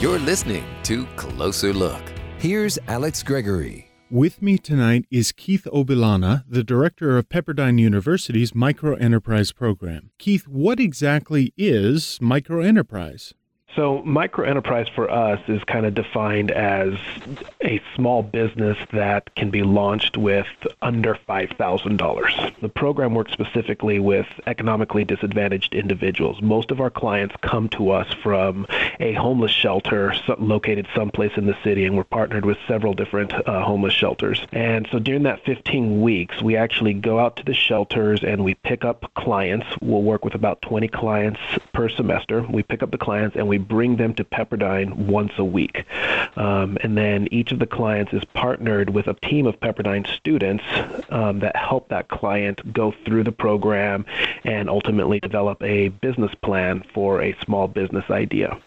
You're listening to Closer Look. Here's Alex Gregory. With me tonight is Keith Obilana, the director of Pepperdine University's Microenterprise Program. Keith, what exactly is microenterprise? So, microenterprise for us is kind of defined as a small business that can be launched with under $5,000. The program works specifically with economically disadvantaged individuals. Most of our clients come to us from a homeless shelter located someplace in the city, and we're partnered with several different uh, homeless shelters. And so, during that 15 weeks, we actually go out to the shelters and we pick up clients. We'll work with about 20 clients per semester. We pick up the clients and we bring them to Pepperdine once a week. Um, and then each of the clients is partnered with a team of Pepperdine students um, that help that client go through the program and ultimately develop a business plan for a small business idea.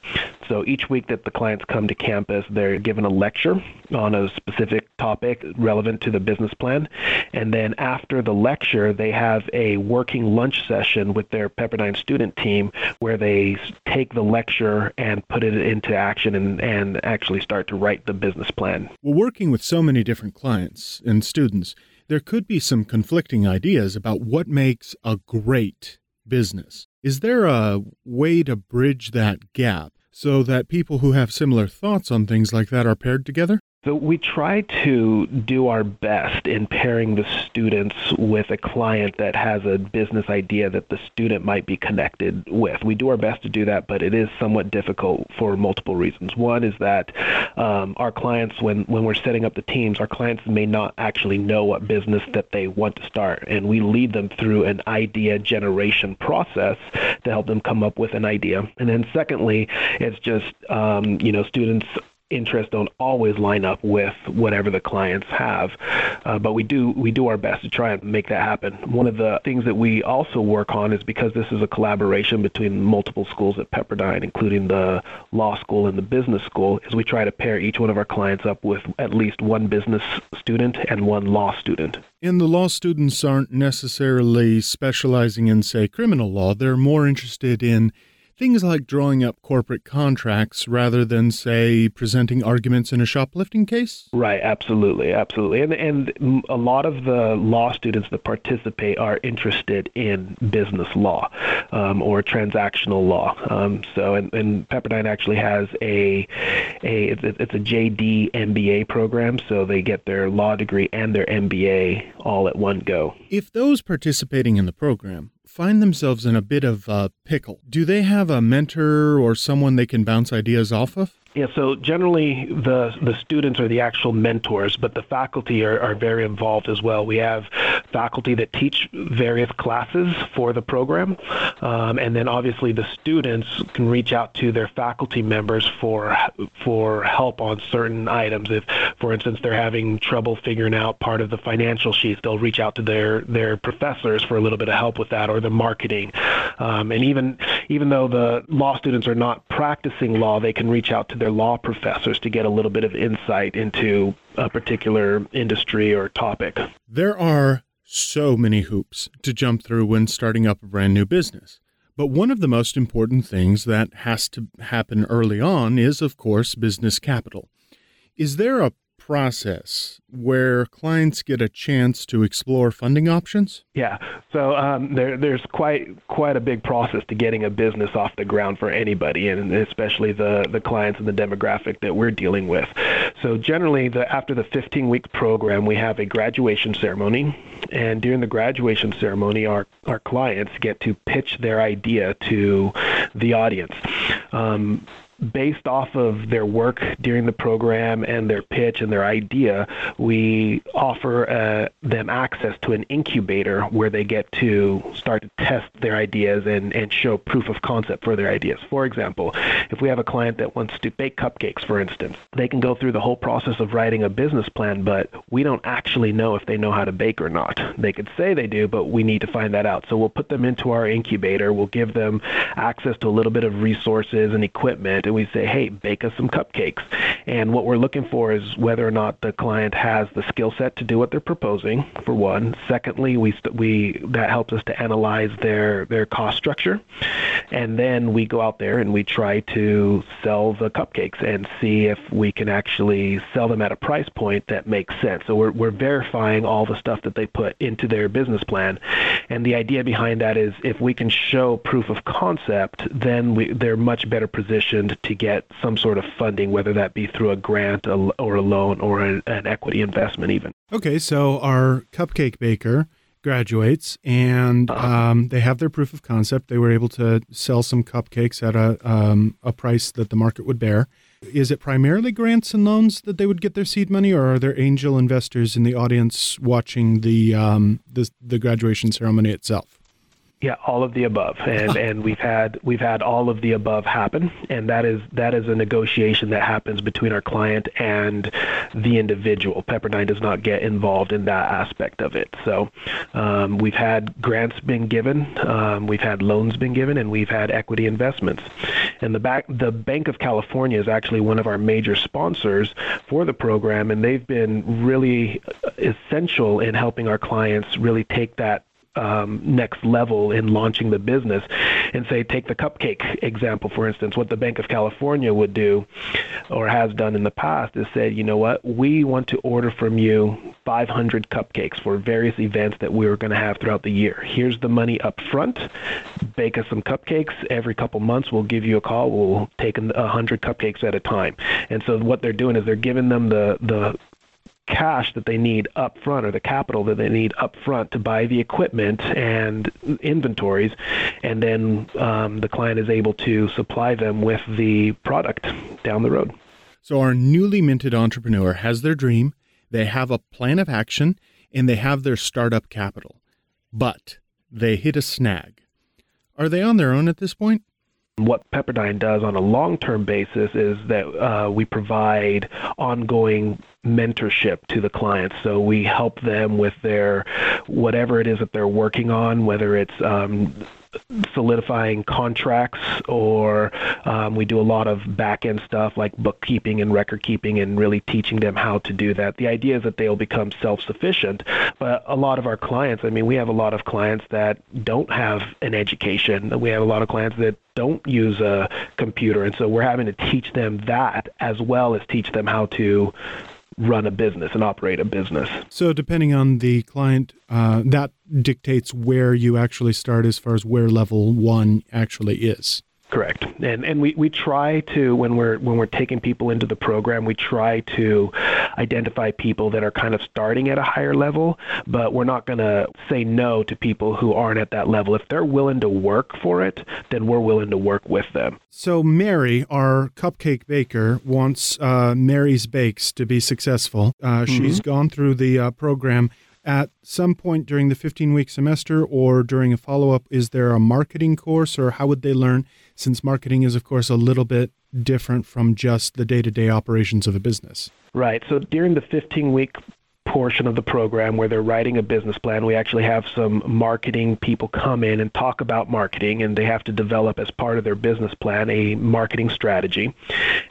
So each week that the clients come to campus, they're given a lecture on a specific topic relevant to the business plan. And then after the lecture, they have a working lunch session with their Pepperdine student team where they take the lecture and put it into action and, and actually start to write the business plan. Well, working with so many different clients and students, there could be some conflicting ideas about what makes a great business. Is there a way to bridge that gap so that people who have similar thoughts on things like that are paired together? So we try to do our best in pairing the students with a client that has a business idea that the student might be connected with. We do our best to do that, but it is somewhat difficult for multiple reasons. One is that um, our clients, when, when we're setting up the teams, our clients may not actually know what business that they want to start, and we lead them through an idea generation process to help them come up with an idea. And then secondly, it's just um, you know students interests don't always line up with whatever the clients have, uh, but we do we do our best to try and make that happen. One of the things that we also work on is because this is a collaboration between multiple schools at Pepperdine, including the law school and the business school, is we try to pair each one of our clients up with at least one business student and one law student. And the law students aren't necessarily specializing in, say, criminal law. They're more interested in things like drawing up corporate contracts rather than, say, presenting arguments in a shoplifting case? Right, absolutely, absolutely. And, and a lot of the law students that participate are interested in business law um, or transactional law. Um, so, and, and, Pepperdine actually has a, a it's, it's a JD MBA program, so they get their law degree and their MBA all at one go. If those participating in the program find themselves in a bit of a pickle, do they have a mentor or someone they can bounce ideas off of? Yeah, so generally the the students are the actual mentors, but the faculty are, are very involved as well. We have faculty that teach various classes for the program, um, and then obviously the students can reach out to their faculty members for for help on certain items. If, for instance, they're having trouble figuring out part of the financial sheets, they'll reach out to their their professors for a little bit of help with that, or the marketing. Um, and even even though the law students are not practicing law, they can reach out to their law professors to get a little bit of insight into a particular industry or topic. There are so many hoops to jump through when starting up a brand new business. But one of the most important things that has to happen early on is, of course, business capital. Is there a process where clients get a chance to explore funding options? Yeah, so um, there, there's quite quite a big process to getting a business off the ground for anybody, and especially the the clients and the demographic that we're dealing with. So generally, the, after the 15 week program, we have a graduation ceremony, and during the graduation ceremony, our our clients get to pitch their idea to the audience. Um, based off of their work during the program and their pitch and their idea, we offer uh, them access to an incubator where they get to start to test their ideas and, and show proof of concept for their ideas. For example, if we have a client that wants to bake cupcakes, for instance, they can go through the whole process of writing a business plan, but we don't actually know if they know how to bake or not. They could say they do, but we need to find that out. So we'll put them into our incubator, we'll give them access to a little bit of resources and equipment and we say, hey, bake us some cupcakes. And what we're looking for is whether or not the client has the skill set to do what they're proposing. For one, secondly, we we that helps us to analyze their their cost structure, and then we go out there and we try to sell the cupcakes and see if we can actually sell them at a price point that makes sense. So we're we're verifying all the stuff that they put into their business plan, and the idea behind that is if we can show proof of concept, then we, they're much better positioned to get some sort of funding, whether that be through a grant or a loan or an equity investment, even. Okay, so our cupcake baker graduates and uh-huh. um, they have their proof of concept. They were able to sell some cupcakes at a, um, a price that the market would bear. Is it primarily grants and loans that they would get their seed money, or are there angel investors in the audience watching the um, the, the graduation ceremony itself? Yeah, all of the above, and and we've had we've had all of the above happen, and that is that is a negotiation that happens between our client and the individual. Pepperdine does not get involved in that aspect of it. So um, we've had grants being given, um, we've had loans being given, and we've had equity investments. And the back the Banc of California is actually one of our major sponsors for the program, and they've been really essential in helping our clients really take that um, next level in launching the business. And say, take the cupcake example, for instance. What the Banc of California would do or has done in the past is say, you know what, we want to order from you 500 cupcakes for various events that we are going to have throughout the year. Here's the money up front. Bake us some cupcakes. Every couple months, we'll give you a call. We'll take 100 cupcakes at a time. And so what they're doing is they're giving them the, the cash that they need up front or the capital that they need up front to buy the equipment and inventories and then um, the client is able to supply them with the product down the road. So our newly minted entrepreneur has their dream they have a plan of action and they have their startup capital but they hit a snag. Are they on their own at this point what Pepperdine does on a long term basis is that uh, we provide ongoing mentorship to the clients. So we help them with their whatever it is that they're working on, whether it's um, solidifying contracts or um, we do a lot of back end stuff like bookkeeping and record keeping and really teaching them how to do that. The idea is that they'll become self sufficient. But a lot of our clients, I mean, we have a lot of clients that don't have an education. We have a lot of clients that don't use a computer. And so we're having to teach them that as well as teach them how to run a business and operate a business. So, depending on the client, uh, that dictates where you actually start as far as where level one actually is. Correct. And and we, we try to when we're when we're taking people into the program, we try to identify people that are kind of starting at a higher level, but we're not going to say no to people who aren't at that level. If they're willing to work for it, then we're willing to work with them. So Mary, our cupcake baker, wants uh, Mary's Bakes to be successful. Uh, mm-hmm. She's gone through the uh, program at some point during the 15 week semester or during a follow up, is there a marketing course or how would they learn? Since marketing is, of course, a little bit different from just the day to day operations of a business. Right. So during the 15 week portion of the program where they're writing a business plan. We actually have some marketing people come in and talk about marketing, and they have to develop as part of their business plan a marketing strategy.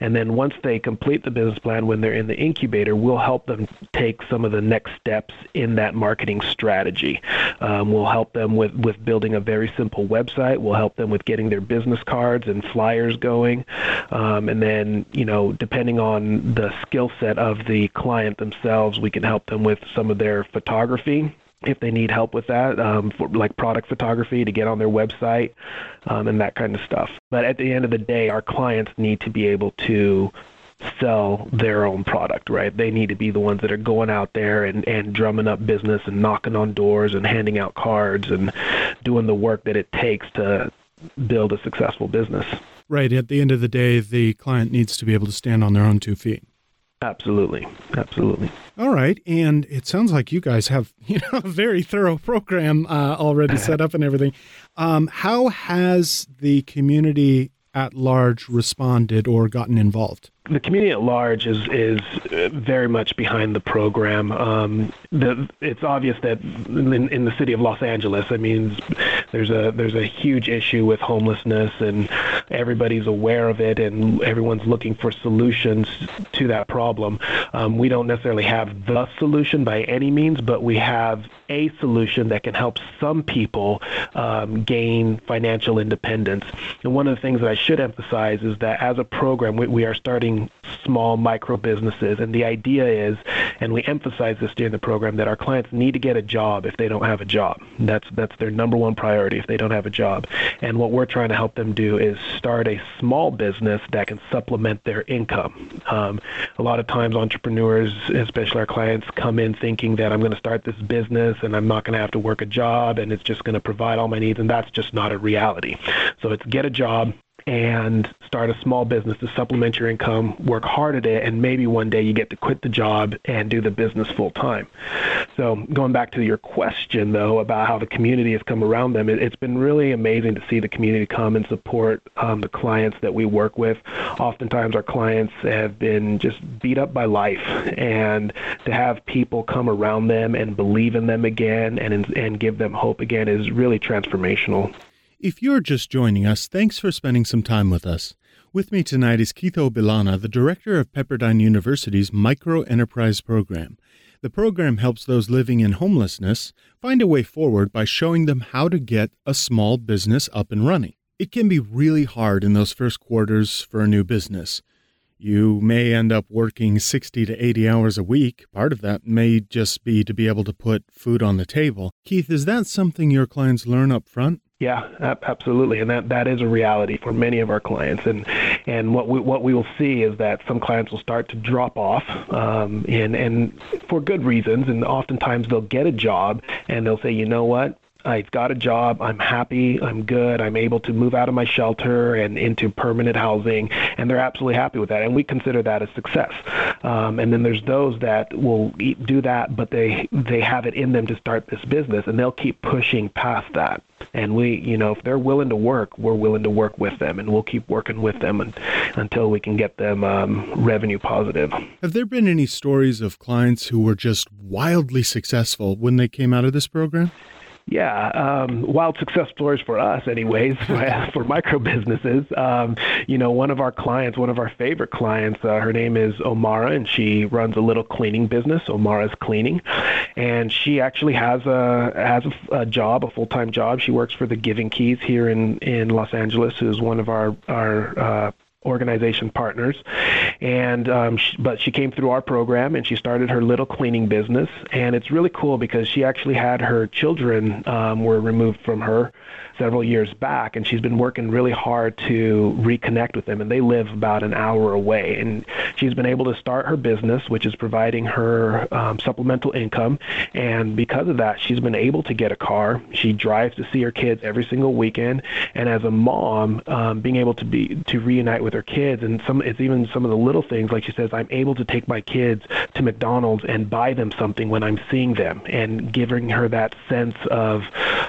And then once they complete the business plan, when they're in the incubator, we'll help them take some of the next steps in that marketing strategy. Um, we'll help them with, with building a very simple website. We'll help them with getting their business cards and flyers going. Um, and then, you know, depending on the skill set of the client themselves, we can help them with some of their photography if they need help with that, um, like product photography to get on their website um, and that kind of stuff. But at the end of the day, our clients need to be able to sell their own product, right? They need to be the ones that are going out there and, and drumming up business and knocking on doors and handing out cards and doing the work that it takes to build a successful business. Right. At the end of the day, the client needs to be able to stand on their own two feet. Absolutely, absolutely. All right, and it sounds like you guys have you know a very thorough program uh, already set up and everything. Um, how has the community at large responded or gotten involved? the community at large is is very much behind the program. Um, the, it's obvious that in, in, the city of Los Angeles, I mean, there's a there's a huge issue with homelessness, and everybody's aware of it, and everyone's looking for solutions to that problem. Um, we don't necessarily have the solution by any means, but we have a solution that can help some people um, gain financial independence. And one of the things that I should emphasize is that as a program, we, we are starting small micro businesses, and the idea is, and we emphasize this during the program, that our clients need to get a job if they don't have a job. That's that's their number one priority if they don't have a job. And what we're trying to help them do is start a small business that can supplement their income. Um, a lot of times, entrepreneurs, especially our clients, come in thinking that I'm going to start this business and I'm not going to have to work a job and it's just going to provide all my needs, and that's just not a reality. So it's get a job, and start a small business to supplement your income, work hard at it, and maybe one day you get to quit the job and do the business full time. So, going back to your question, though, about how the community has come around them, it, has been really amazing to see the community come and support um, the clients that we work with. Oftentimes, our clients have been just beat up by life, and to have people come around them and believe in them again and, and give them hope again is really transformational. If you're just joining us, thanks for spending some time with us. With me tonight is Keith Obilana, the director of Pepperdine University's Micro Enterprise Program. The program helps those living in homelessness find a way forward by showing them how to get a small business up and running. It can be really hard in those first quarters for a new business. You may end up working 60 to 80 hours a week. Part of that may just be to be able to put food on the table. Keith, is that something your clients learn up front? Yeah, absolutely, and that, that is a reality for many of our clients. And and what we what we will see is that some clients will start to drop off, um, and and for good reasons. And oftentimes they'll get a job and they'll say, you know what, I've got a job. I'm happy. I'm good. I'm able to move out of my shelter and into permanent housing, and they're absolutely happy with that. And we consider that a success. Um, and then there's those that will do that, but they they have it in them to start this business, and they'll keep pushing past that. And we, you know, if they're willing to work, we're willing to work with them, and we'll keep working with them and, until we can get them um, revenue positive. Have there been any stories of clients who were just wildly successful when they came out of this program? Yeah, um, wild success stories for us, anyways, for micro businesses. Um, you know, one of our clients, one of our favorite clients, uh, her name is Omara, and she runs a little cleaning business, Omara's Cleaning, and she actually has a has a, a job, a full time job. She works for the Giving Keys here in in Los Angeles, who's one of our our uh, organization partners and um, she, but she came through our program and she started her little cleaning business and it's really cool because she actually had her children um, were removed from her several years back, and she's been working really hard to reconnect with them. And they live about an hour away, and she's been able to start her business, which is providing her um, supplemental income. And because of that, she's been able to get a car. She drives to see her kids every single weekend, and as a mom, um, being able to be to reunite with her kids, and some it's even some of the little things like she says, I'm able to take my kids to McDonald's and buy them something when I'm seeing them, and giving her that sense of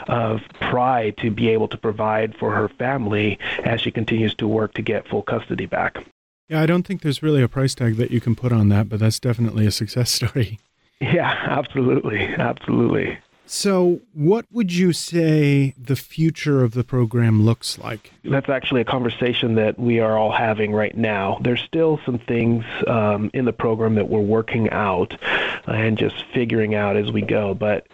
of pride to be able to provide for her family as she continues to work to get full custody back. Yeah, I don't think there's really a price tag that you can put on that, but that's definitely a success story. Yeah, absolutely. Absolutely. So, what would you say the future of the program looks like? That's actually a conversation that we are all having right now. There's still some things um, in the program that we're working out and just figuring out as we go. But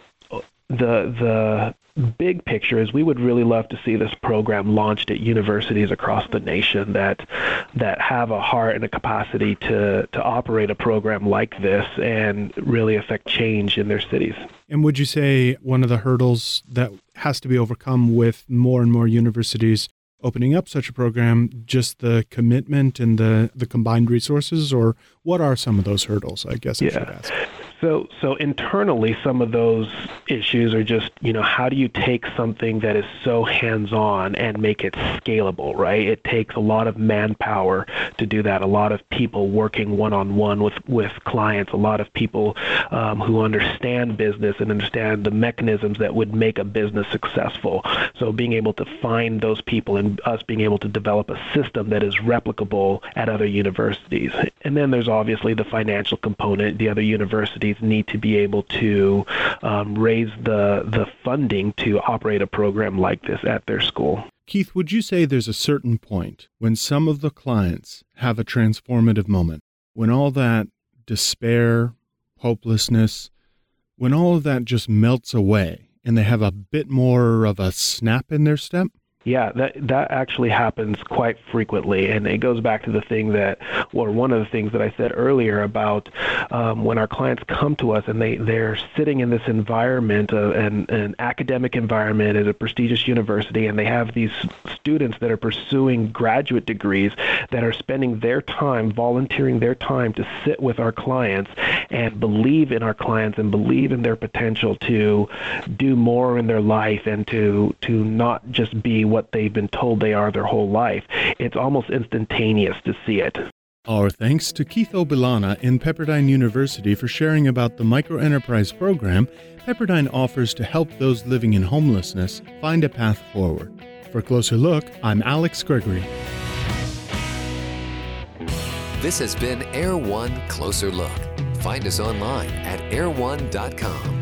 the the big picture is we would really love to see this program launched at universities across the nation that that have a heart and a capacity to to operate a program like this and really affect change in their cities. And would you say one of the hurdles that has to be overcome with more and more universities opening up such a program just the commitment and the the combined resources or what are some of those hurdles i guess i yeah. should ask so, so internally, some of those issues are just, you know, how do you take something that is so hands-on and make it scalable, right? It takes a lot of manpower to do that. A lot of people working one-on-one with with clients. A lot of people um, who understand business and understand the mechanisms that would make a business successful. So, being able to find those people and us being able to develop a system that is replicable at other universities. And then there's obviously the financial component. The other universities universities need to be able to um, raise the the funding to operate a program like this at their school. Keith, would you say there's a certain point when some of the clients have a transformative moment, when all that despair, hopelessness, when all of that just melts away and they have a bit more of a snap in their step? Yeah, that that actually happens quite frequently, and it goes back to the thing that, or one of the things that I said earlier about um, when our clients come to us and they they're sitting in this environment, uh, an an academic environment at a prestigious university, and they have these students that are pursuing graduate degrees that are spending their time, volunteering their time to sit with our clients and believe in our clients and believe in their potential to do more in their life and to to not just be what they've been told they are their whole life. It's almost instantaneous to see it. Our thanks to Keith Obilana in Pepperdine University for sharing about the microenterprise program Pepperdine offers to help those living in homelessness find a path forward. For a Closer Look, I'm Alex Gregory. This has been Air One Closer Look. Find us online at air1.com.